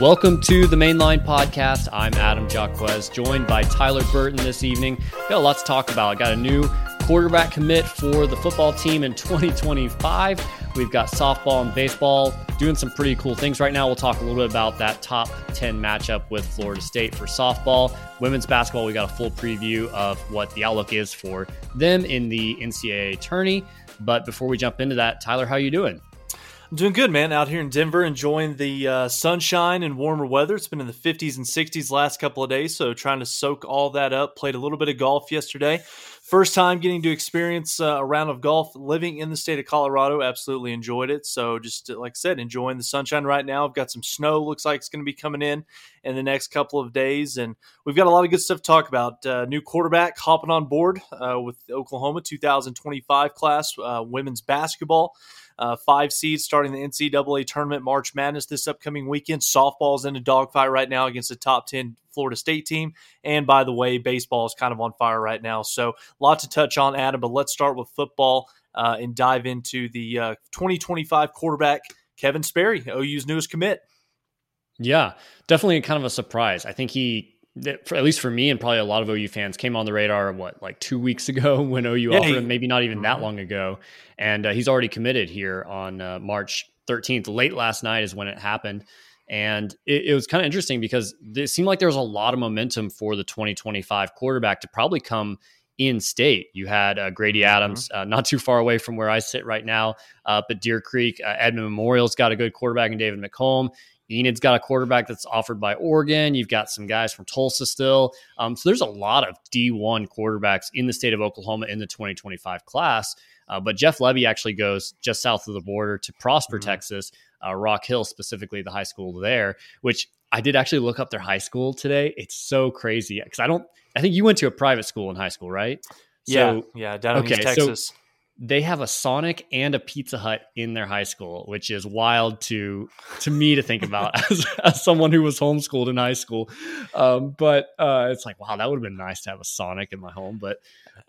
Welcome to the Mainline Podcast. I'm Adam Jaquez, joined by Tyler Burton this evening. Got a lot to talk about. Got a new quarterback commit for the football team in 2025. We've got softball and baseball doing some pretty cool things right now. We'll talk a little bit about that top 10 matchup with Florida State for softball. Women's basketball, we got a full preview of what the outlook is for them in the NCAA tourney. But before we jump into that, Tyler, how you doing? I'm doing good, man. Out here in Denver, enjoying the uh, sunshine and warmer weather. It's been in the 50s and 60s last couple of days, so trying to soak all that up. Played a little bit of golf yesterday. First time getting to experience uh, a round of golf living in the state of Colorado. Absolutely enjoyed it. So, just uh, like I said, enjoying the sunshine right now. I've got some snow, looks like it's going to be coming in in the next couple of days. And we've got a lot of good stuff to talk about. Uh, new quarterback hopping on board uh, with Oklahoma 2025 class, uh, women's basketball uh, five seeds starting the NCAA tournament March Madness this upcoming weekend. Softball's in a dogfight right now against the top 10 Florida State team. And by the way, baseball is kind of on fire right now. So, a lot to touch on, Adam, but let's start with football uh, and dive into the uh, 2025 quarterback, Kevin Sperry, OU's newest commit. Yeah, definitely kind of a surprise. I think he for, at least for me and probably a lot of OU fans, came on the radar what like two weeks ago when OU yeah, offered him, maybe not even that mm-hmm. long ago, and uh, he's already committed here on uh, March 13th. Late last night is when it happened, and it, it was kind of interesting because it seemed like there was a lot of momentum for the 2025 quarterback to probably come in state. You had uh, Grady mm-hmm. Adams, mm-hmm. uh, not too far away from where I sit right now, up at Deer Creek. Uh, Edmond Memorial's got a good quarterback in David McComb. Enid's got a quarterback that's offered by Oregon. You've got some guys from Tulsa still. Um, so there's a lot of D1 quarterbacks in the state of Oklahoma in the 2025 class. Uh, but Jeff Lebby actually goes just south of the border to Prosper, mm-hmm. Texas, uh, Rock Hill, specifically the high school there, which I did actually look up their high school today. It's so crazy because I don't, I think you went to a private school in high school, right? Yeah, so, yeah, down in okay, East Texas. So they have a Sonic and a Pizza Hut in their high school, which is wild to to me to think about as, as someone who was homeschooled in high school. Um, but uh, it's like, wow, that would have been nice to have a Sonic in my home. But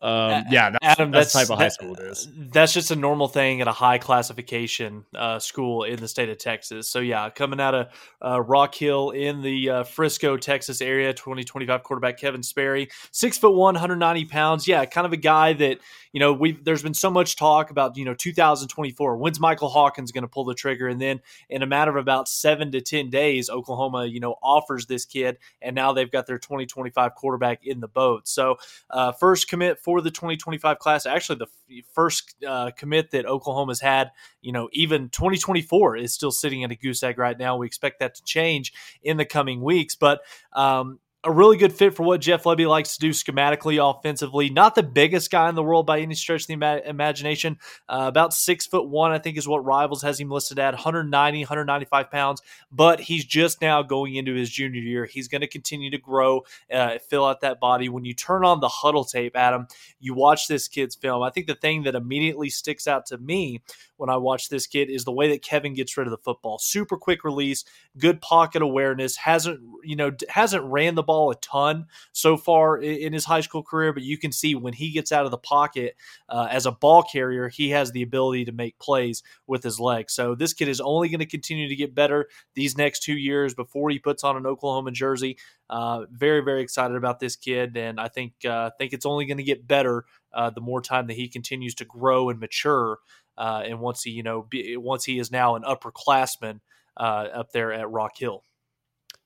um, yeah, that's, Adam, that's, that's type of high school it is. That's just a normal thing at a high classification uh, school in the state of Texas. So yeah, coming out of uh, Rock Hill in the uh, Frisco, Texas area, 2025 quarterback Kevin Sperry, six foot one, 190 pounds. Yeah, kind of a guy that you know we there's been so much talk about you know 2024 when's michael hawkins going to pull the trigger? And then in a matter of about seven to ten days oklahoma you know offers this kid and now they've got their 2025 quarterback in the boat. So uh, first commit for the 2025 class actually the first uh, commit that oklahoma's had you know even 2024 is still sitting in a goose egg right now. We expect that to change in the coming weeks. But um, a really good fit for what Jeff Lebby likes to do schematically, offensively. Not the biggest guy in the world by any stretch of the ima- imagination. Uh, about six foot one, I think, is what Rivals has him listed at 190, 195 pounds. But he's just now going into his junior year. He's going to continue to grow, uh, fill out that body. When you turn on the huddle tape, Adam, you watch this kid's film. I think the thing that immediately sticks out to me when I watch this kid is the way that Kevin gets rid of the football. Super quick release, good pocket awareness. Hasn't you know hasn't ran the ball a ton so far in his high school career, but you can see when he gets out of the pocket uh, as a ball carrier, he has the ability to make plays with his legs. So this kid is only going to continue to get better these next two years before he puts on an Oklahoma jersey. Uh, very very excited about this kid, and I think uh, think it's only going to get better uh, the more time that he continues to grow and mature. Uh, and once he, you know, be, once he is now an upperclassman uh, up there at Rock Hill.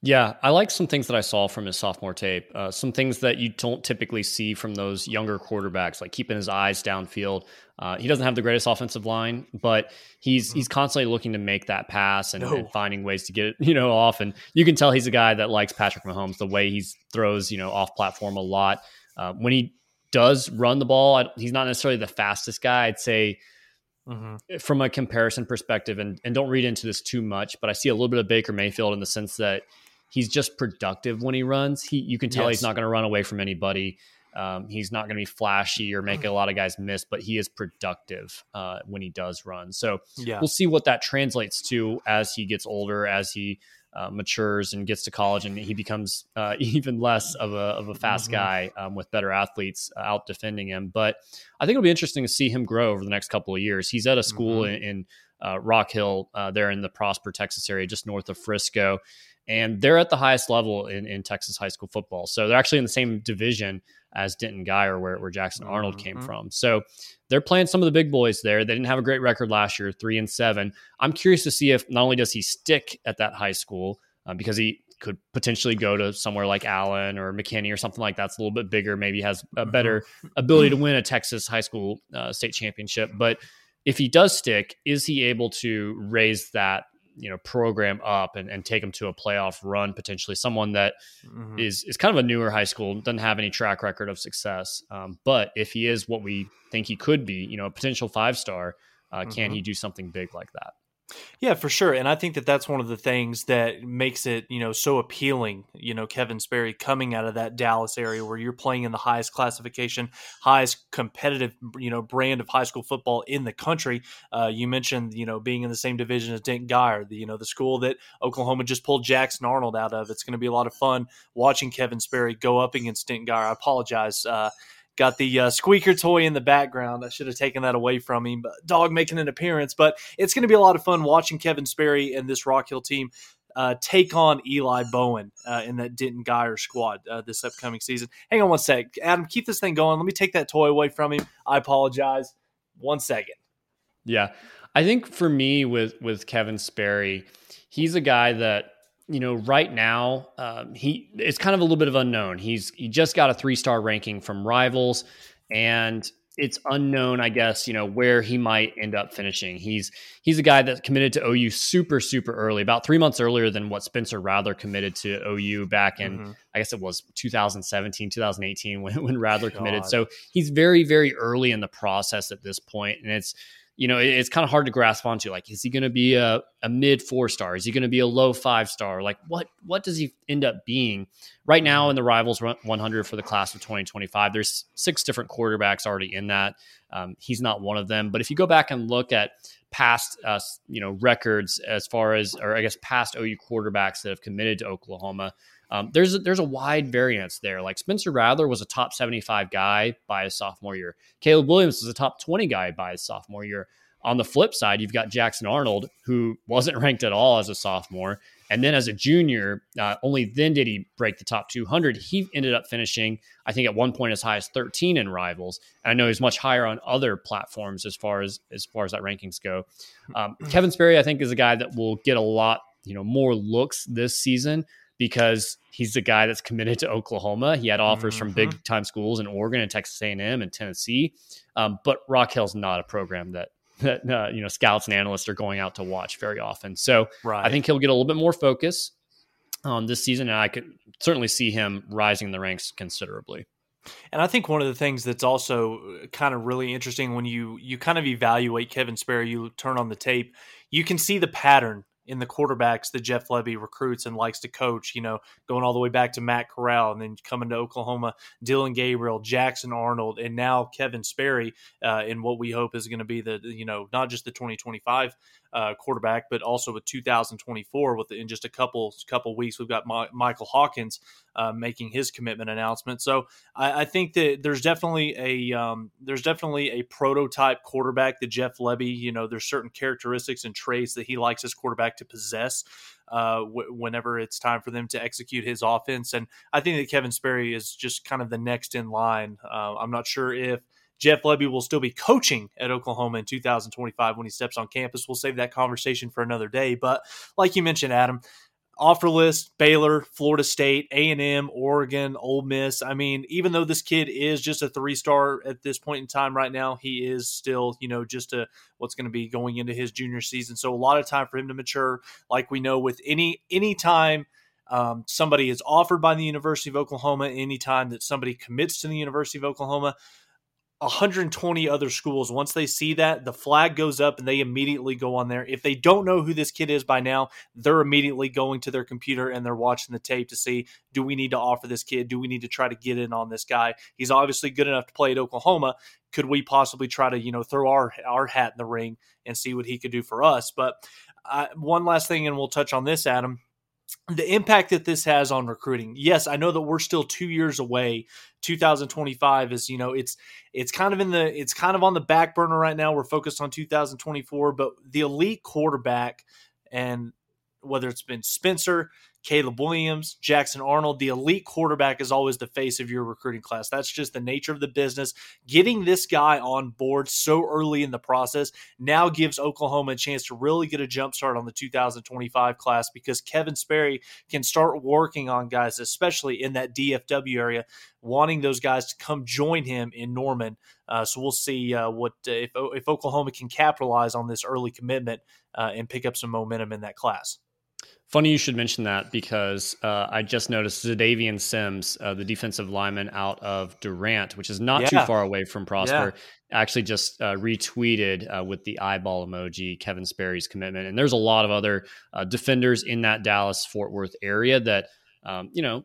Yeah, I like some things that I saw from his sophomore tape. Uh, some things that you don't typically see from those younger quarterbacks, like keeping his eyes downfield. Uh, he doesn't have the greatest offensive line, but he's mm-hmm. he's constantly looking to make that pass and, no. and, finding ways to get it, you know, off. And you can tell he's a guy that likes Patrick Mahomes, the way he throws, you know, off platform a lot. Uh, when he does run the ball, he's not necessarily the fastest guy. I'd say Mm-hmm. from a comparison perspective, and, and don't read into this too much, but I see a little bit of Baker Mayfield in the sense that he's just productive when he runs. He you can tell yes. he's not going to run away from anybody. Um, he's not going to be flashy or make a lot of guys miss, but he is productive uh, when he does run. So yeah. we'll see what that translates to as he gets older, as he uh, matures and gets to college, and he becomes uh, even less of a of a fast mm-hmm. guy um, with better athletes uh, out defending him. But I think it'll be interesting to see him grow over the next couple of years. He's at a school mm-hmm. in, in uh, Rock Hill, uh, there in the Prosper, Texas area, just north of Frisco. And they're at the highest level in, in Texas high school football. So they're actually in the same division as Denton Guyer, where, where Jackson Arnold mm-hmm. came from. So they're playing some of the big boys there. They didn't have a great record last year, three and seven. I'm curious to see if not only does he stick at that high school uh, because he could potentially go to somewhere like Allen or McKinney or something like that's a little bit bigger, maybe has a mm-hmm. better ability to win a Texas high school uh, state championship. But if he does stick, is he able to raise that you know program up and, and take them to a playoff run potentially someone that mm-hmm. is is kind of a newer high school doesn't have any track record of success um, but if he is what we think he could be you know a potential five star uh, mm-hmm. can he do something big like that yeah, for sure. And I think that that's one of the things that makes it, you know, so appealing, you know, Kevin Sperry coming out of that Dallas area where you're playing in the highest classification, highest competitive, you know, brand of high school football in the country. Uh, you mentioned, you know, being in the same division as Dent Guyer, the, you know, the school that Oklahoma just pulled Jackson Arnold out of. It's going to be a lot of fun watching Kevin Sperry go up against Dent Guyer. I apologize. Uh, got the uh, squeaker toy in the background. I should have taken that away from him. But dog making an appearance, but it's going to be a lot of fun watching Kevin Sperry and this Rock Hill team uh, take on Eli Bowen uh, in that Denton Guyer squad uh, this upcoming season. Hang on one sec, Adam. Keep this thing going. Let me take that toy away from him. I apologize. One second. Yeah, I think for me with with Kevin Sperry, he's a guy that you know, right now, um, he it's kind of a little bit of unknown. He's he just got a three star ranking from Rivals, and it's unknown, I guess, you know, where he might end up finishing. He's he's a guy that committed to OU super super early, about three months earlier than what Spencer Rattler committed to OU back in, mm-hmm. I guess it was 2017, 2018 when when Rattler God. committed. So he's very very early in the process at this point, and it's you know, it's kind of hard to grasp onto. Like, is he going to be a, a mid four star? Is he going to be a low five star? Like, what what does he end up being? Right now in the Rivals 100 for the class of 2025, there's six different quarterbacks already in that. Um, he's not one of them. But if you go back and look at past, uh, you know, records as far as, or I guess past OU quarterbacks that have committed to Oklahoma, um, there's a, there's a wide variance there. Like Spencer Rattler was a top 75 guy by his sophomore year. Caleb Williams was a top 20 guy by his sophomore year. On the flip side, you've got Jackson Arnold, who wasn't ranked at all as a sophomore. And then as a junior, uh, only then did he break the top 200. He ended up finishing, I think, at one point as high as 13 in rivals. And I know he's much higher on other platforms as far as as far as that rankings go. Um, Kevin Sperry, I think, is a guy that will get a lot, you know, more looks this season because he's the guy that's committed to Oklahoma. He had offers mm-hmm. from big time schools in Oregon and Texas A&M and Tennessee, um, but Rock Hill's not a program that that uh, you know scouts and analysts are going out to watch very often. So right. I think he'll get a little bit more focus um, this season, and I could certainly see him rising in the ranks considerably. And I think one of the things that's also uh, kind of really interesting when you you kind of evaluate Kevin Sperry, you turn on the tape, you can see the pattern in the quarterbacks that Jeff Lebby recruits and likes to coach, you know, going all the way back to Matt Corral and then coming to Oklahoma, Dillon Gabriel, Jackson Arnold, and now Kevin Sperry uh, in what we hope is going to be the, you know, not just the 2025 uh, quarterback, but also with 2024. With in just a couple couple weeks, we've got My, Michael Hawkins uh, making his commitment announcement. So I, I think that there's definitely a um, there's definitely a prototype quarterback that Jeff Lebby. You know, there's certain characteristics and traits that he likes his quarterback to possess. Uh, w- whenever it's time for them to execute his offense, and I think that Kevin Sperry is just kind of the next in line. Uh, I'm not sure if Jeff Lebby will still be coaching at Oklahoma in 2025 when he steps on campus. We'll save that conversation for another day. But like you mentioned, Adam, offer list Baylor, Florida State, A&M, Oregon, Ole Miss. I mean, even though this kid is just a three-star at this point in time right now, he is still, you know, just a what's going to be going into his junior season. So a lot of time for him to mature. Like we know with any any time um, somebody is offered by the University of Oklahoma, anytime that somebody commits to the University of Oklahoma, 120 other schools once they see that the flag goes up and they immediately go on there. If they don't know who this kid is by now they're immediately going to their computer and they're watching the tape to see do we need to offer this kid? Do we need to try to get in on this guy? He's obviously good enough to play at oklahoma. Could we possibly try to you know throw our our hat in the ring and see what he could do for us? But uh, one last thing and we'll touch on this adam the impact that this has on recruiting. Yes, I know that we're still 2 years away. 2025 is, you know, it's it's kind of in the it's kind of on the back burner right now. We're focused on 2024, but the elite quarterback and whether it's been Spencer, Caleb Williams, Jackson Arnold. The elite quarterback is always the face of your recruiting class. That's just the nature of the business. Getting this guy on board so early in the process now gives Oklahoma a chance to really get a jump start on the 2025 class because Kevin Sperry can start working on guys, especially in that DFW area, wanting those guys to come join him in Norman. Uh, so we'll see uh, what uh, if if Oklahoma can capitalize on this early commitment uh, and pick up some momentum in that class. Funny you should mention that because uh, I just noticed Xadavien Sims, uh, the defensive lineman out of Durant, which is not yeah. too far away from Prosper, yeah. actually just uh, retweeted uh, with the eyeball emoji Kevin Sperry's commitment. And there's a lot of other uh, defenders in that Dallas Fort Worth area that. Um, you know,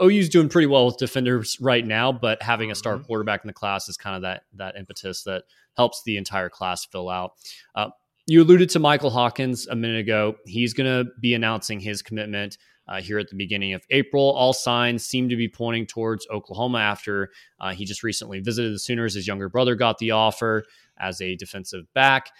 OU's doing pretty well with defenders right now, but having a star mm-hmm. quarterback in the class is kind of that that impetus that helps the entire class fill out. You alluded to Michael Hawkins a minute ago. He's going to be announcing his commitment uh, here at the beginning of April. All signs seem to be pointing towards Oklahoma after uh, he just recently visited the Sooners. His younger brother got the offer as a defensive back.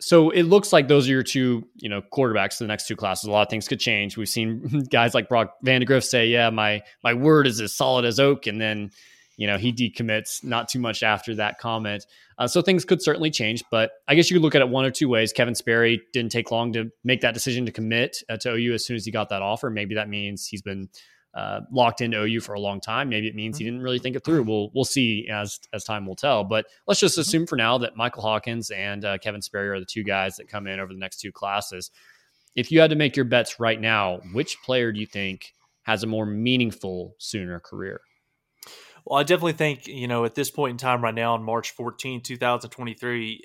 So it looks like those are your two, you know, quarterbacks for the next two classes. A lot of things could change. We've seen guys like Brock Vandagriff say, "Yeah, my my word is as solid as oak," and then you know, he decommits not too much after that comment. Uh, so things could certainly change, but I guess you could look at it one or two ways. Kevin Sperry didn't take long to make that decision to commit uh, to OU as soon as he got that offer. Maybe that means he's been uh, locked into OU for a long time. Maybe it means he didn't really think it through. We'll we'll see as as time will tell. But let's just assume for now that Michael Hawkins and uh, Kevin Sperry are the two guys that come in over the next two classes. If you had to make your bets right now, which player do you think has a more meaningful Sooner career? Well, I definitely think, you know, at this point in time right now on March 14, 2023,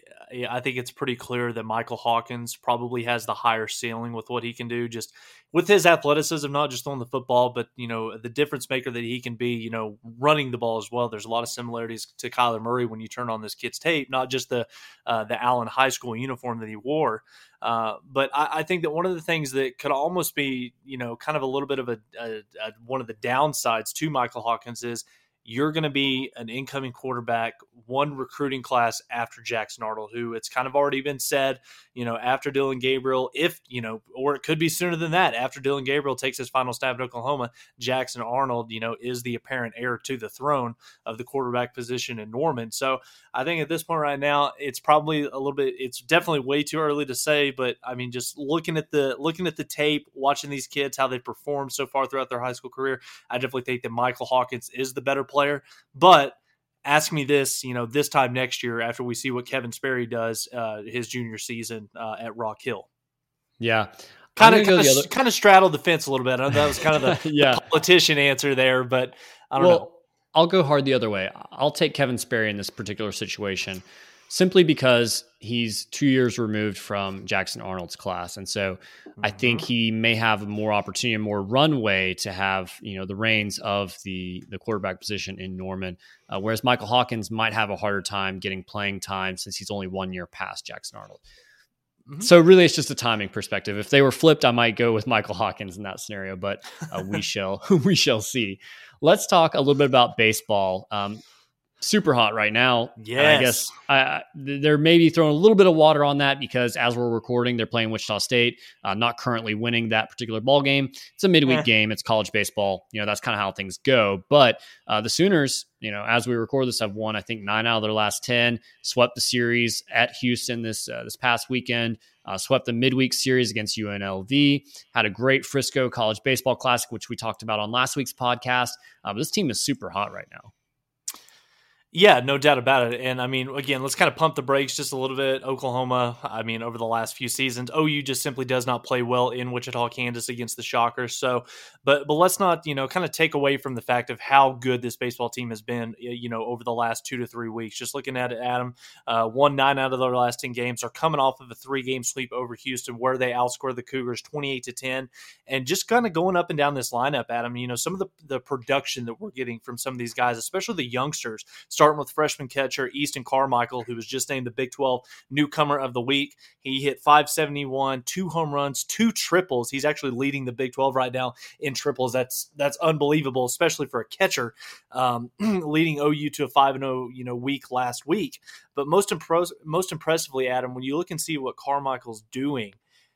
I think it's pretty clear that Michael Hawkins probably has the higher ceiling with what he can do just with his athleticism, not just on the football, but, you know, the difference maker that he can be, you know, running the ball as well. There's a lot of similarities to Kyler Murray when you turn on this kid's tape, not just the, uh, the Allen High School uniform that he wore. Uh, but I, I, think that one of the things that could almost be, you know, kind of a little bit of a, a, a one of the downsides to Michael Hawkins is you're going to be an incoming quarterback, one recruiting class after Jackson Arnold, who it's kind of already been said, you know, after Dillon Gabriel, if, you know, or it could be sooner than that, after Dillon Gabriel takes his final snap at Oklahoma, Jackson Arnold, you know, is the apparent heir to the throne of the quarterback position in Norman. So I think at this point right now, it's probably a little bit, it's definitely way too early to say, but I mean, just looking at the, looking at the tape, watching these kids, how they performed so far throughout their high school career, I definitely think that Michael Hawkins is the better. But ask me this, you know, this time next year after we see what Kevin Sperry does uh, his junior season uh, at Rock Hill. Yeah. Kind of, kind of, other- kind of straddled the fence a little bit. I that was kind of the, yeah. The politician answer there, but I don't well, know. I'll go hard the other way. I'll take Kevin Sperry in this particular situation simply because he's two years removed from Jackson Arnold's class. And so mm-hmm. I think mm-hmm. he may have more opportunity and more runway to have, you know, the reins of the, the quarterback position in Norman. Uh, whereas Michael Hawkins might have a harder time getting playing time since he's only one year past Jackson Arnold. Mm-hmm. So really, it's just a timing perspective. If they were flipped, I might go with Michael Hawkins in that scenario, but uh, we shall we shall see. Let's talk a little bit about baseball. Um, super hot right now. Yeah, I guess I, they're maybe throwing a little bit of water on that because as we're recording, they're playing Wichita State, uh, not currently winning that particular ball game. It's a midweek eh. game. It's college baseball. You know that's kind of how things go. But uh, the Sooners, you know, as we record this, have won I think nine out of their last ten. Swept the series at Houston this uh, this past weekend. Uh, swept the midweek series against UNLV. Had a great Frisco College Baseball Classic, which we talked about on last week's podcast. Uh, but this team is super hot right now. Yeah, no doubt about it. And I mean, again, let's kind of pump the brakes just a little bit. Oklahoma, I mean, over the last few seasons, OU just simply does not play well in Wichita, Kansas against the Shockers. So, but but let's not, you know, kind of take away from the fact of how good this baseball team has been, you know, over the last two to three weeks. Just looking at it, Adam, uh, won nine out of their last ten games, are coming off of a three game sweep over Houston, where they outscored the Cougars twenty eight to ten, and just kind of going up and down this lineup, Adam. You know, some of the the production that we're getting from some of these guys, especially the youngsters starting with freshman catcher Easton Carmichael, who was just named the Big 12 newcomer of the week. He hit 571, two home runs, two triples. He's actually leading the Big 12 right now in triples. That's that's unbelievable, especially for a catcher, um, leading OU to a 5 0 you know week last week. But most impros- most impressively, Adam, when you look and see what Carmichael's doing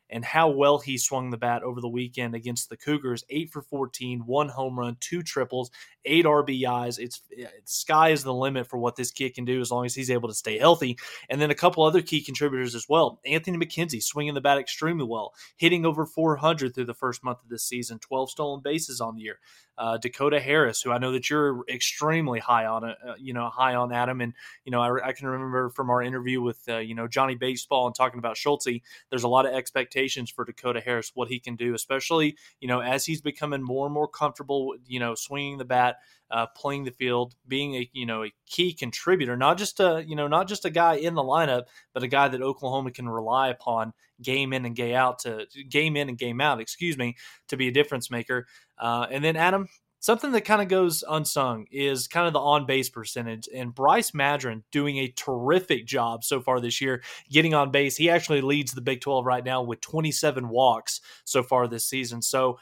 and how well he swung the bat over the weekend against the Cougars. Eight for 14, one home run, two triples, eight RBIs. It's, it's sky is the limit for what this kid can do as long as he's able to stay healthy. And then a couple other key contributors as well. Anthony McKenzie swinging the bat extremely well, hitting over 400 through the first month of this season, 12 stolen bases on the year. Uh, Dakota Harris, who I know that you're extremely high on, uh, you know, high on Adam, and you know, I, I can remember from our interview with uh, you know Johnny Baseball and talking about Schulte, there's a lot of expectations for Dakota Harris, what he can do, especially you know as he's becoming more and more comfortable, you know, swinging the bat, uh, playing the field, being a you know a key contributor, not just a you know not just a guy in the lineup, but a guy that Oklahoma can rely upon game in and game out to game in and game out, excuse me, to be a difference maker. Uh, and then Adam, something that kind of goes unsung is kind of the on base percentage. And Bryce Madron doing a terrific job so far this year, getting on base. He actually leads the Big 12 right now with 27 walks so far this season. So,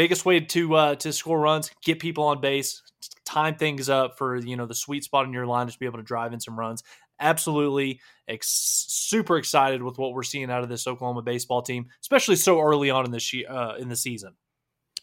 biggest way to uh, to score runs, get people on base, time things up for you know the sweet spot in your line to be able to drive in some runs. Absolutely, ex- super excited with what we're seeing out of this Oklahoma baseball team, especially so early on in the she- uh, in the season.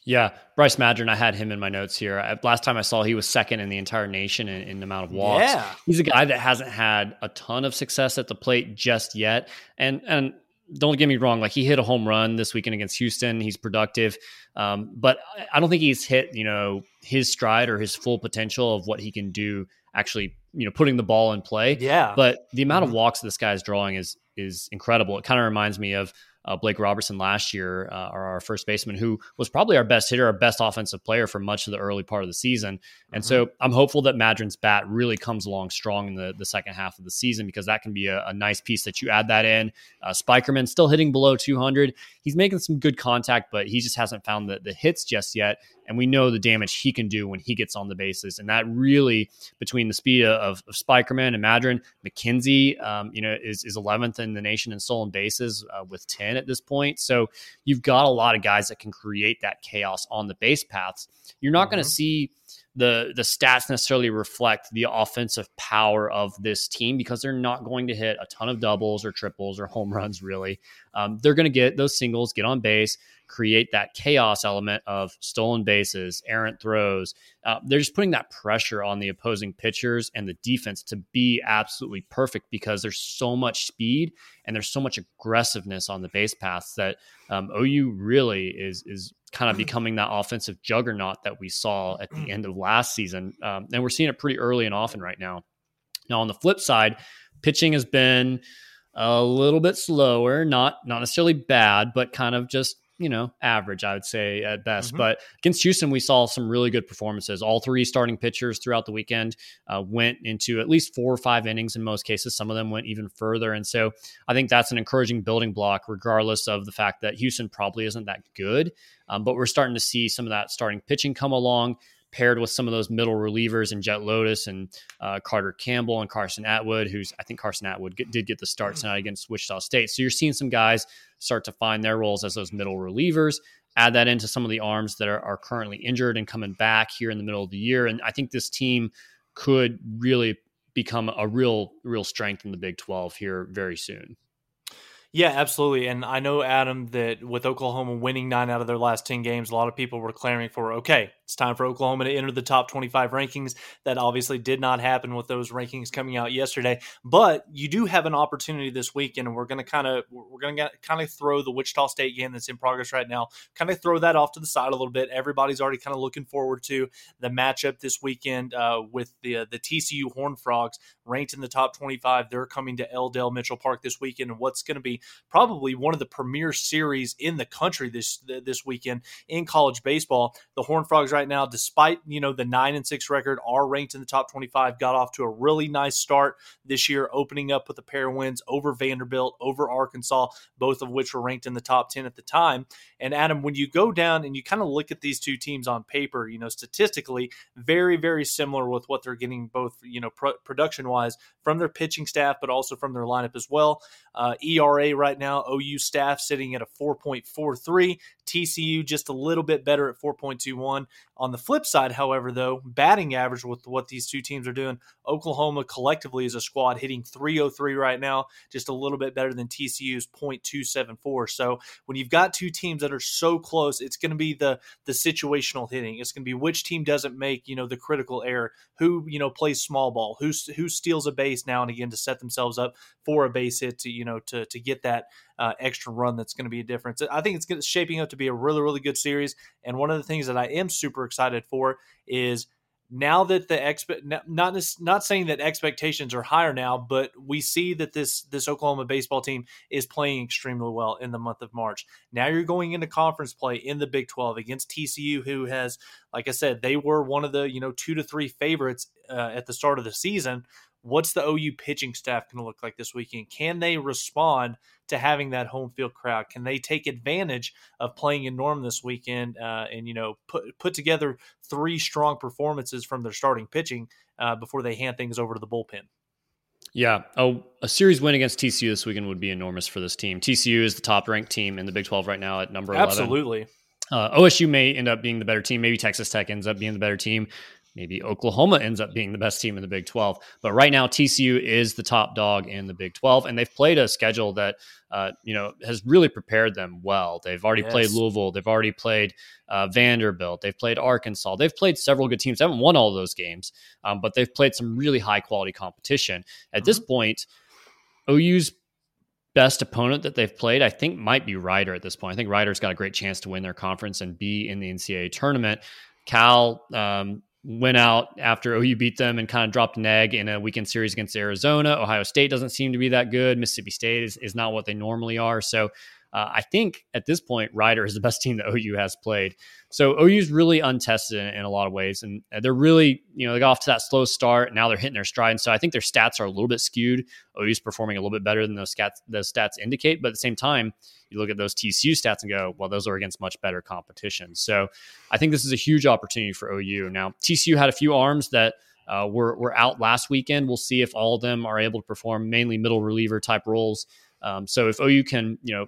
Yeah, Bryce Madron, I had him in my notes here. I, last time I saw, he was second in the entire nation in, in amount of walks. Yeah. He's a guy that hasn't had a ton of success at the plate just yet, and and don't get me wrong, like he hit a home run this weekend against Houston. He's productive, um, but I don't think he's hit you know his stride or his full potential of what he can do. Actually, you know, putting the ball in play. Yeah. But the amount mm-hmm. of walks this guy is drawing is is incredible. It kind of reminds me of uh, Blake Robertson last year, uh, our first baseman, who was probably our best hitter, our best offensive player for much of the early part of the season. And mm-hmm. so I'm hopeful that Madron's bat really comes along strong in the, the second half of the season because that can be a, a nice piece that you add that in. Uh, Spikerman still hitting below 200. He's making some good contact, but he just hasn't found the, the hits just yet and we know the damage he can do when he gets on the bases. And that really, between the speed of, of Spikerman and Madron, McKenzie, um, you know, is, is 11th in the nation in stolen bases uh, with 10 at this point. So you've got a lot of guys that can create that chaos on the base paths. You're not mm-hmm. going to see the the stats necessarily reflect the offensive power of this team because they're not going to hit a ton of doubles or triples or home runs. Really, um, they're going to get those singles, get on base, create that chaos element of stolen bases, errant throws. Uh, they're just putting that pressure on the opposing pitchers and the defense to be absolutely perfect because there's so much speed and there's so much aggressiveness on the base paths that um, OU really is is kind of becoming that offensive juggernaut that we saw at the end of last season, um, and we're seeing it pretty early and often right now. Now on the flip side, pitching has been a little bit slower, not not necessarily bad, but kind of just you know, average, I would say at best. Mm-hmm. But against Houston, we saw some really good performances. All three starting pitchers throughout the weekend uh, went into at least four or five innings in most cases. Some of them went even further. And so I think that's an encouraging building block, regardless of the fact that Houston probably isn't that good. Um, but we're starting to see some of that starting pitching come along paired with some of those middle relievers and Jet Lotus and uh, Carter Campbell and Carson Atwood, who's I think Carson Atwood get, did get the start mm-hmm. tonight against Wichita State. So you're seeing some guys start to find their roles as those middle relievers. Add that into some of the arms that are, are currently injured and coming back here in the middle of the year, and I think this team could really become a real real strength in the Big 12 here very soon. Yeah, absolutely. And I know, Adam, that with Oklahoma winning nine out of their last 10 games, a lot of people were clamoring for, okay, it's time for Oklahoma to enter the top 25 rankings. That obviously did not happen with those rankings coming out yesterday. But you do have an opportunity this weekend, and we're going to kind of we're going to kind of throw the Wichita State game that's in progress right now, kind of throw that off to the side a little bit. Everybody's already kind of looking forward to the matchup this weekend uh, with the uh, the TCU Horn Frogs, ranked in the top 25. They're coming to L. Dale Mitchell Park this weekend, and what's going to be probably one of the premier series in the country this this weekend in college baseball. The Horn Frogs right now, despite you know the nine and six record, are ranked in the top 25. Got off to a really nice start this year, opening up with a pair of wins over Vanderbilt, over Arkansas, both of which were ranked in the top 10 at the time. And Adam, when you go down and you kind of look at these two teams on paper, you know, statistically, very very similar with what they're getting both you know pro- production wise from their pitching staff, but also from their lineup as well. Uh, ERA right now, OU staff sitting at a 4.43. TCU just a little bit better at 4.21. On the flip side, however, though, batting average with what these two teams are doing, Oklahoma collectively is a squad hitting 303 right now, just a little bit better than TCU's .274. So when you've got two teams that are so close, it's going to be the the situational hitting. It's going to be which team doesn't make you know the critical error, who you know plays small ball, who who steals a base now and again to set themselves up for a base hit to you know to to get that uh, extra run that's going to be a difference. I think it's shaping up to be a really, really good series. And one of the things that I am super excited for is now that the expect not not saying that expectations are higher now, but we see that this this Oklahoma baseball team is playing extremely well in the month of March. Now you're going into conference play in the Big 12 against TCU, who has, like I said, they were one of the you know two to three favorites uh, at the start of the season. What's the OU pitching staff going to look like this weekend? Can they respond to having that home field crowd? Can they take advantage of playing in Norm this weekend uh, and you know put put together three strong performances from their starting pitching uh, before they hand things over to the bullpen? Yeah. Oh, a series win against TCU this weekend would be enormous for this team. TCU is the top ranked team in the Big 12 right now at number 11. Absolutely. Uh, OSU may end up being the better team. Maybe Texas Tech ends up being the better team. Maybe Oklahoma ends up being the best team in the Big 12. But right now, TCU is the top dog in the Big 12, and they've played a schedule that uh, you know has really prepared them well. They've already yes. played Louisville, they've already played uh, Vanderbilt, they've played Arkansas, they've played several good teams. They haven't won all of those games, um, but they've played some really high quality competition. At mm-hmm. this point, OU's best opponent that they've played, I think, might be Rider at this point. I think Rider's got a great chance to win their conference and be in the NCAA tournament. Cal, um, went out after OU beat them and kind of dropped an egg in a weekend series against Arizona. Ohio State doesn't seem to be that good. Mississippi State is, is not what they normally are. So uh, I think at this point, Rider is the best team that OU has played. So OU's really untested in, in, a lot of ways, and they're really, you know, they got off to that slow start. Now they're hitting their stride, and so I think their stats are a little bit skewed. OU's performing a little bit better than those stats those stats indicate, but at the same time, you look at those TCU stats and go, well, those are against much better competition. So I think this is a huge opportunity for OU. Now TCU had a few arms that. Uh, were, were out last weekend. We'll see if all of them are able to perform mainly middle reliever type roles. Um, so if OU can, you know,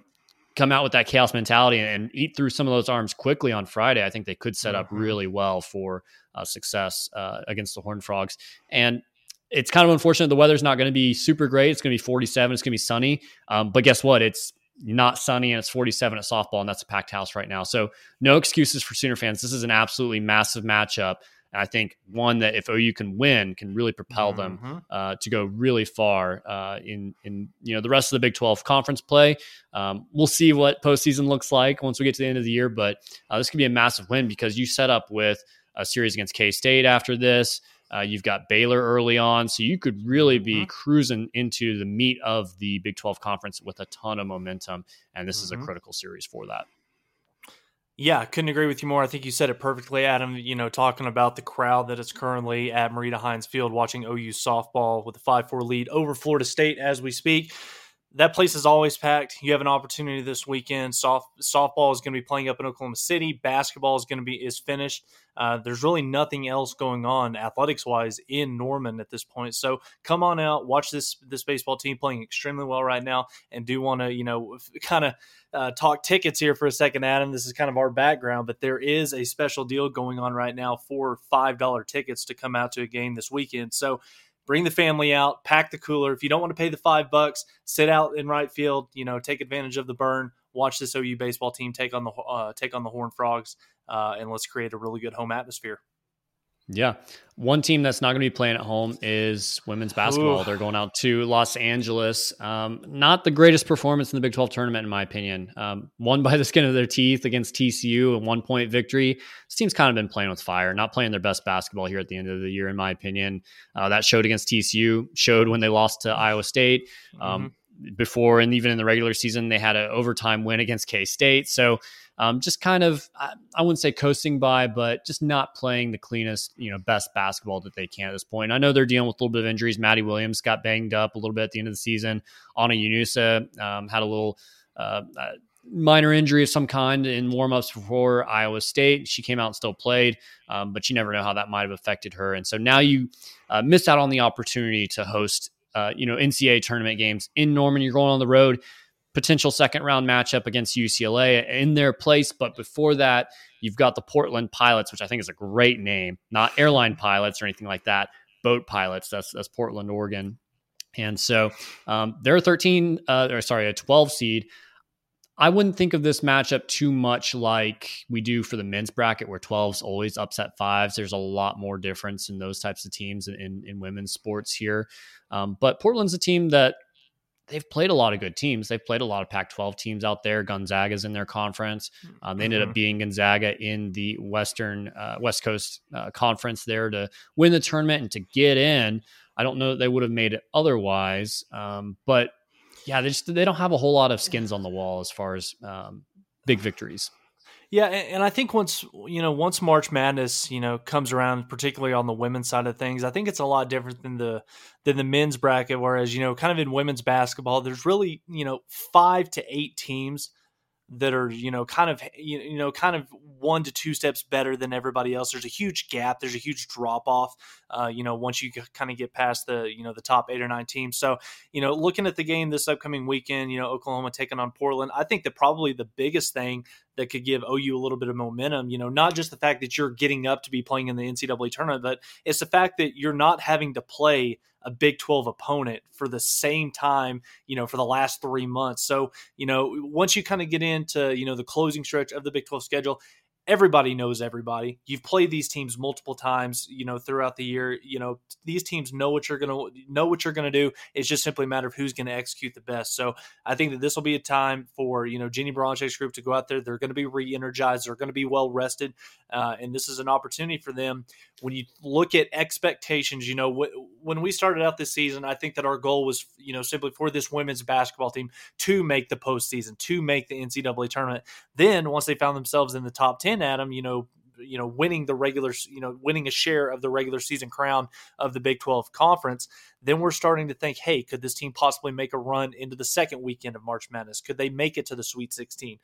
come out with that chaos mentality and eat through some of those arms quickly on Friday, I think they could set up mm-hmm. really well for uh, success uh, against the Horned Frogs. And it's kind of unfortunate the weather's not going to be super great. It's going to be 47. It's going to be sunny. Um, but guess what? It's not sunny and it's 47 at softball, and that's a packed house right now. So no excuses for Sooner fans. This is an absolutely massive matchup. And I think one that if OU can win, can really propel them mm-hmm. uh, to go really far uh, in in you know the rest of the Big Twelve conference play. Um, we'll see what postseason looks like once we get to the end of the year, but uh, this could be a massive win because you set up with a series against K State after this. Uh, you've got Baylor early on, so you could really be mm-hmm. cruising into the meat of the Big Twelve conference with a ton of momentum, and this mm-hmm. is a mm-hmm. critical series for that. Yeah, couldn't agree with you more. I think you said it perfectly, Adam. You know, talking about the crowd that is currently at Marita Hynes Field watching OU softball with a 5 4 lead over Florida State as we speak that place is always packed. You have an opportunity this weekend. Soft softball is going to be playing up in Oklahoma City. Basketball is going to be is finished. Uh, there's really nothing else going on athletics wise in Norman at this point. So come on out, watch this this baseball team playing extremely well right now, and do want to you know kind of uh, talk tickets here for a second, Adam. This is kind of our background, but there is a special deal going on right now for five dollar tickets to come out to a game this weekend. So bring the family out, pack the cooler. If you don't want to pay the five bucks, sit out in right field. You know, take advantage of the burn. Watch this OU baseball team take on the uh, take on the Horn Frogs, uh, and let's create a really good home atmosphere. Yeah. One team that's not going to be playing at home is women's basketball. Ooh. They're going out to Los Angeles. Um, not the greatest performance in the Big 12 tournament, in my opinion. Um, won by the skin of their teeth against TCU, a one point victory. This team's kind of been playing with fire, not playing their best basketball here at the end of the year, in my opinion. Uh, that showed against TCU, showed when they lost to Iowa State. Um, mm-hmm before and even in the regular season they had an overtime win against k-state so um, just kind of I, I, wouldn't say coasting by, but just not playing the cleanest, you know, best basketball that they can at this point. I know they're dealing with a little bit of injuries. Maddie Williams got banged up a little bit at the end of the season. Ana Llanusa um, had a little. Uh, uh, minor injury of some kind in warmups before Iowa State. She came out and still played, um, but you never know how that might have affected her. And so now you uh, missed out on the opportunity to host, uh, you know, NCAA tournament games in Norman. You're going on the road potential second round matchup against UCLA in their place. But before that, you've got the Portland Pilots, which I think is a great name, not airline pilots or anything like that, boat pilots. That's that's Portland, Oregon. And so um, they're a 13, uh, or sorry, a 12 seed. I wouldn't think of this matchup too much like we do for the men's bracket, where 12s always upset fives. There's a lot more difference in those types of teams in, in, in women's sports here. Um, but Portland's a team that they've played a lot of good teams. They've played a lot of Pac 12 teams out there. Gonzaga's in their conference. Um, they ended mm-hmm. up being Gonzaga in the Western, uh, West Coast uh, conference there to win the tournament and to get in. I don't know that they would have made it otherwise. Um, but yeah, they just they don't have a whole lot of skins on the wall as far as um, big victories. Yeah, and I think once you know once March Madness you know comes around, particularly on the women's side of things, I think it's a lot different than the than the men's bracket. Whereas you know, kind of in women's basketball, there's really you know five to eight teams that are you know kind of you know kind of one to two steps better than everybody else. There's a huge gap. There's a huge drop off. Uh, you know, once you kind of get past the you know the top eight or nine teams. So you know, looking at the game this upcoming weekend, you know, Oklahoma taking on Portland. I think that probably the biggest thing that could give OU a little bit of momentum. You know, not just the fact that you're getting up to be playing in the NCAA tournament, but it's the fact that you're not having to play a Big 12 opponent for the same time, you know, for the last three months. So, you know, once you kind of get into, you know, the closing stretch of the Big 12 schedule, everybody knows everybody. You've played these teams multiple times, you know, throughout the year. You know, these teams know what you're going to know what you're going to do. It's just simply a matter of who's going to execute the best. So I think that this will be a time for you know Jennie Baranczyk's group to go out there. They're going to be re-energized. They're going to be well rested, uh, and this is an opportunity for them. When you look at expectations, you know, wh- when we started out this season, I think that our goal was you know simply for this women's basketball team to make the postseason, to make the NCAA tournament. Then once they found themselves in the top ten Adam, you know, you know, winning the regular, you know, winning a share of the regular season crown of the Big 12 conference, then we're starting to think, hey, could this team possibly make a run into the second weekend of March Madness? Could they make it to the Sweet 16?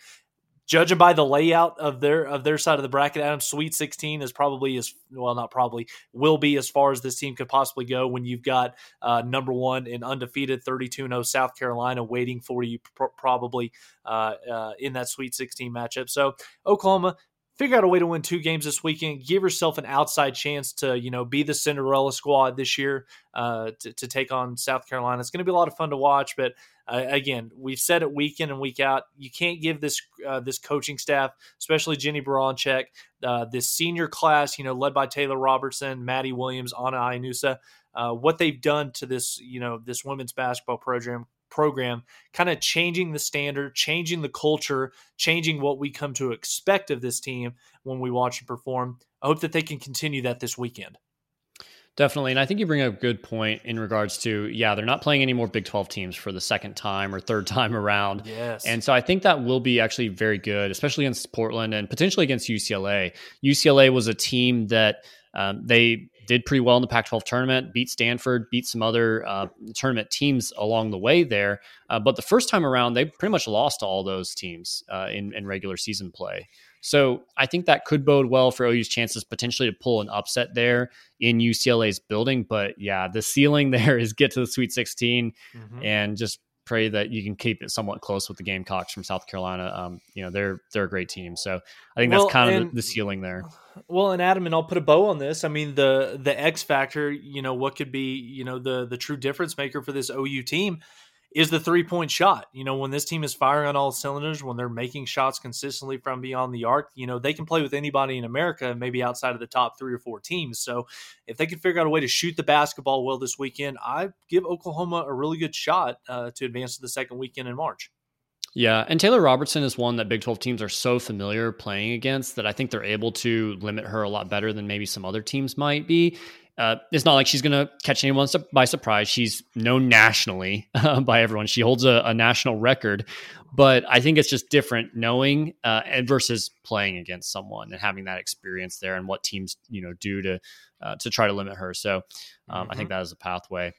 Judging by the layout of their of their side of the bracket, Adam, Sweet 16 is probably as well, not probably will be as far as this team could possibly go when you've got uh, number one and undefeated 32-0 South Carolina waiting for you pr- probably uh, uh, in that Sweet 16 matchup. So Oklahoma figure out a way to win two games this weekend. Give yourself an outside chance to you know be the Cinderella squad this year uh, to, to take on South Carolina. It's going to be a lot of fun to watch, but uh, again, we've said it week in and week out. You can't give this uh, this coaching staff, especially Jennie Baranczyk, uh, this senior class, you know, led by Taylor Robertson, Maddie Williams, Ana Llanusa, uh, what they've done to this, you know, this women's basketball program program, kind of changing the standard, changing the culture, changing what we come to expect of this team when we watch them perform. I hope that they can continue that this weekend. Definitely. And I think you bring up a good point in regards to, yeah, they're not playing any more Big 12 teams for the second time or third time around. Yes. And so I think that will be actually very good, especially against Portland and potentially against UCLA. UCLA was a team that um, they did pretty well in the Pac 12 tournament, beat Stanford, beat some other uh, tournament teams along the way there. Uh, but the first time around, they pretty much lost to all those teams uh, in, in regular season play. So I think that could bode well for OU's chances potentially to pull an upset there in UCLA's building. But yeah, the ceiling there is get to the Sweet 16 mm-hmm. and just pray that you can keep it somewhat close with the Gamecocks from South Carolina. Um, you know, they're they're a great team. So I think that's well, kind of the, the, ceiling there. Well, and Adam, and I'll put a bow on this. I mean, the the X factor, you know, what could be, you know, the the true difference maker for this OU team is the three point shot. You know, when this team is firing on all cylinders, when they're making shots consistently from beyond the arc, you know, they can play with anybody in America, maybe outside of the top three or four teams. So if they can figure out a way to shoot the basketball well this weekend, I give Oklahoma a really good shot uh, to advance to the second weekend in March. Yeah, and Taylor Robertson is one that Big 12 teams are so familiar playing against that I think they're able to limit her a lot better than maybe some other teams might be. Uh, it's not like she's going to catch anyone by surprise. She's known nationally uh, by everyone. She holds a, a, national record, but I think it's just different knowing uh, versus playing against someone and having that experience there and what teams you know do to uh, to try to limit her. So um, mm-hmm. I think mm-hmm. that is a pathway.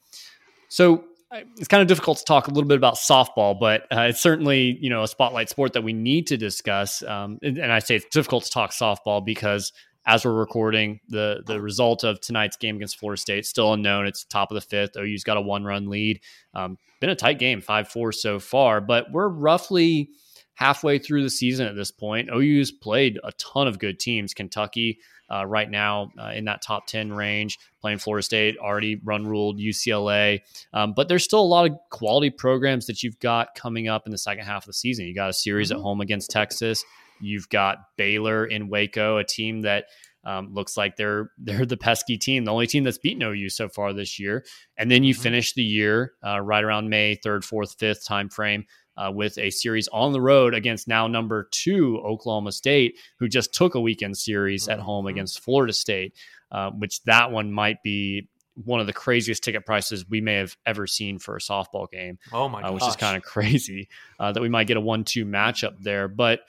So it's kind of difficult to talk a little bit about softball, but uh, it's certainly you know a spotlight sport that we need to discuss. Um, and, and I say it's difficult to talk softball because as we're recording, the the result of tonight's game against Florida State still unknown. It's top of the fifth. OU's got a one run lead. Um, been a tight game, five four so far, but we're roughly halfway through the season at this point. OU's played a ton of good teams. Kentucky uh, right now uh, in that top 10 range, playing Florida State, already run ruled UCLA. Um, but there's still a lot of quality programs that you've got coming up in the second half of the season. You got a series mm-hmm. at home against Texas. You've got Baylor in Waco, a team that um, looks like they're they're the pesky team, the only team that's beaten OU so far this year. And then you mm-hmm. finish the year uh, right around May third, fourth, fifth time frame uh, with a series on the road against now number two Oklahoma State, who just took a weekend series mm-hmm. at home mm-hmm. against Florida State, uh, which that one might be one of the craziest ticket prices we may have ever seen for a softball game. Oh my, uh, which is kind of crazy uh, that we might get a one-two matchup there. But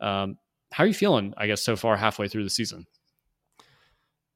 um, how are you feeling? I guess so far halfway through the season.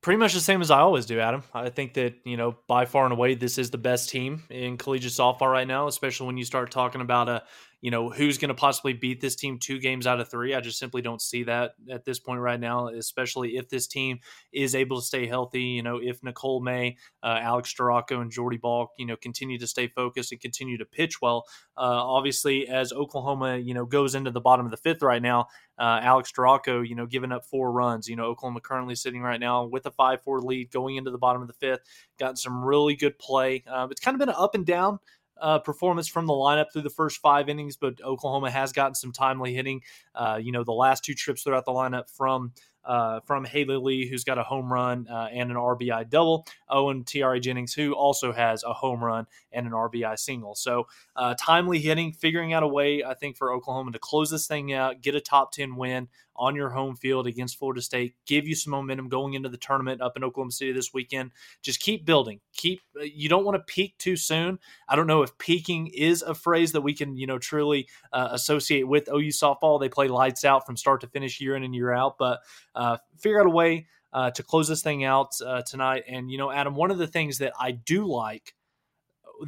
Pretty much the same as I always do, Adam. I think that, you know, by far and away, this is the best team in collegiate softball right now, especially when you start talking about a you know, who's going to possibly beat this team two games out of three. I just simply don't see that at this point right now, especially if this team is able to stay healthy. You know, if Nicole May, uh, Alex Storako, and Jordy Bahl, you know, continue to stay focused and continue to pitch well. Uh, obviously, as Oklahoma, you know, goes into the bottom of the fifth right now, uh, Alex Storako, you know, giving up four runs. You know, Oklahoma currently sitting right now with a 5 4 lead going into the bottom of the fifth. Got some really good play. Uh, it's kind of been an up and down uh, performance from the lineup through the first five innings, but Oklahoma has gotten some timely hitting. Uh, you know, the last two trips throughout the lineup from uh, from Haley Lee, who's got a home run uh, and an RBI double. Owen Tiare Jennings, who also has a home run and an RBI single. So uh, timely hitting, figuring out a way, I think, for Oklahoma to close this thing out, get a top 10 win on your home field against Florida State, give you some momentum going into the tournament up in Oklahoma City this weekend. Just keep building. Keep you don't want to peak too soon. I don't know if peaking is a phrase that we can, you know, truly uh, associate with OU softball. They play lights out from start to finish year in and year out, but uh, figure out a way uh, to close this thing out uh, tonight. And you know, Adam, one of the things that I do like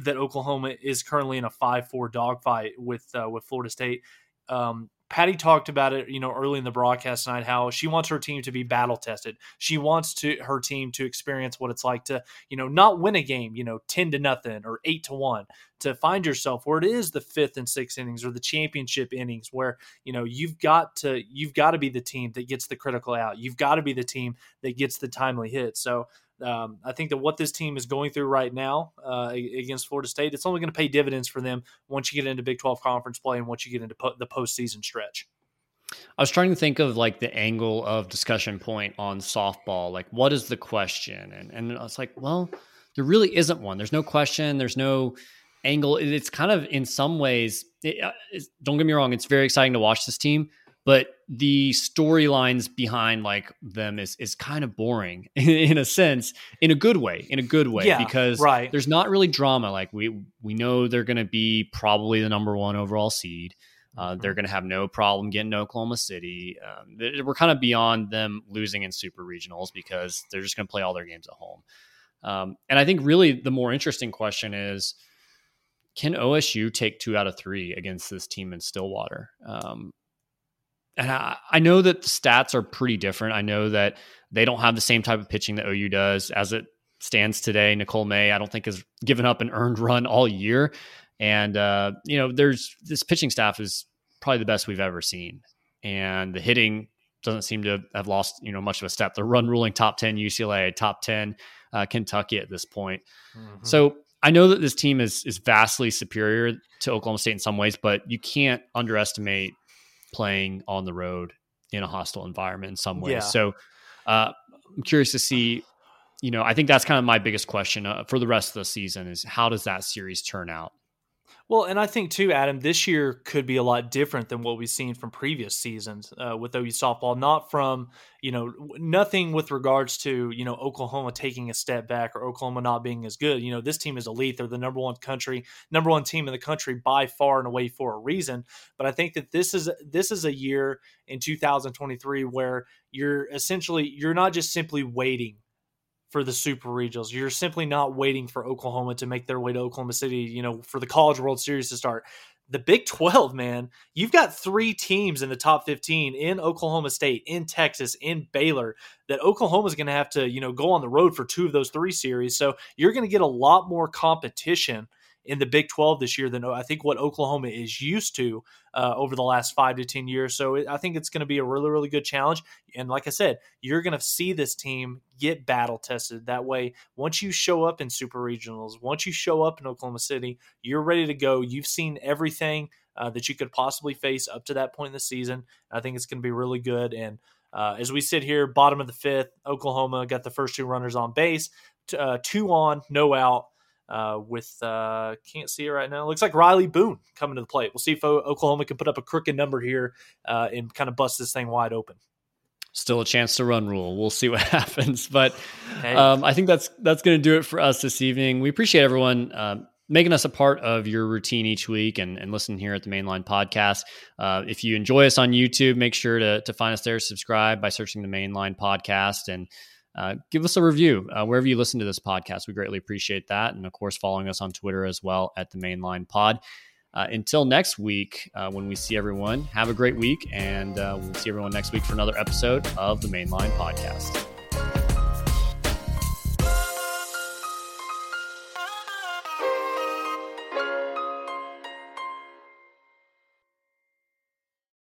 that Oklahoma is currently in a five-four dogfight with uh, with Florida State. Um, Patty talked about it, you know, early in the broadcast tonight, how she wants her team to be battle tested. She wants to her team to experience what it's like to, you know, not win a game, you know, ten to nothing or eight to one. To find yourself where it is the fifth and sixth innings or the championship innings, where you know you've got to you've got to be the team that gets the critical out. You've got to be the team that gets the timely hit. So um, I think that what this team is going through right now uh, against Florida State, it's only going to pay dividends for them once you get into Big 12 conference play and once you get into po- the postseason stretch. I was trying to think of like the angle of discussion point on softball. Like, what is the question? And and I was like, well, there really isn't one. There's no question. There's no angle. It's kind of in some ways. It, uh, don't get me wrong. It's very exciting to watch this team, but the storylines behind like them is is kind of boring in a sense in a good way in a good way yeah, because right. there's not really drama like we we know they're going to be probably the number one overall seed uh, mm-hmm. they're going to have no problem getting to Oklahoma City. Um, we're kind of beyond them losing in super regionals because they're just going to play all their games at home. Um, and I think really the more interesting question is can OSU take two out of three against this team in Stillwater? Um, and I, I, know that the stats are pretty different. I know that they don't have the same type of pitching that OU does as it stands today. Nicole May, I don't think has given up an earned run all year. And, uh, you know, there's this pitching staff is probably the best we've ever seen. And the hitting doesn't seem to have lost, you know, much of a step. The run ruling top 10 UCLA, top 10 uh, Kentucky at this point. Mm-hmm. So I know that this team is, is vastly superior to Oklahoma State in some ways, but you can't underestimate playing on the road in a hostile environment in some way. Yeah. So uh, I'm curious to see. You know, I think that's kind of my biggest question uh, for the rest of the season is how does that series turn out? Well, and I think too, Adam, this year could be a lot different than what we've seen from previous seasons uh, with OU softball. Not from you know nothing with regards to you know Oklahoma taking a step back or Oklahoma not being as good. You know this team is elite; they're the number one country, number one team in the country by far and away for a reason. But I think that this is this is a year in 2023 where you're essentially you're not just simply waiting for the Super Regionals. You're simply not waiting for Oklahoma to make their way to Oklahoma City, you know, for the College World Series to start. the Big 12, man, you've got three teams in the top 15 in Oklahoma State, in Texas, in Baylor that Oklahoma is going to have to, you know, go on the road for two of those three series. So you're going to get a lot more competition in the Big 12 this year than I think what Oklahoma is used to uh, over the last five to 10 years. So it, I think it's going to be a really, really good challenge. And like I said, you're going to see this team get battle tested. That way, once you show up in super regionals, once you show up in Oklahoma City, you're ready to go. You've seen everything uh, that you could possibly face up to that point in the season. I think it's going to be really good. And uh, as we sit here, bottom of the fifth, Oklahoma got the first two runners on base, t- uh, two on, no out uh, with uh, can't see it right now. Looks like Rylie Boone coming to the plate. We'll see if Oklahoma can put up a crooked number here uh, and kind of bust this thing wide open. Still a chance to run rule. We'll see what happens, but hey. um, I think that's that's going to do it for us this evening. We appreciate everyone. Um, making us a part of your routine each week and, and listen here at the Mainline Podcast. Uh, if you enjoy us on YouTube, make sure to, to find us there, subscribe by searching the Mainline Podcast, and uh, give us a review uh, wherever you listen to this podcast. We greatly appreciate that. And of course, following us on Twitter as well at the Mainline Pod. Uh, until next week, uh, when we see everyone, have a great week. And uh, we'll see everyone next week for another episode of the Mainline Podcast.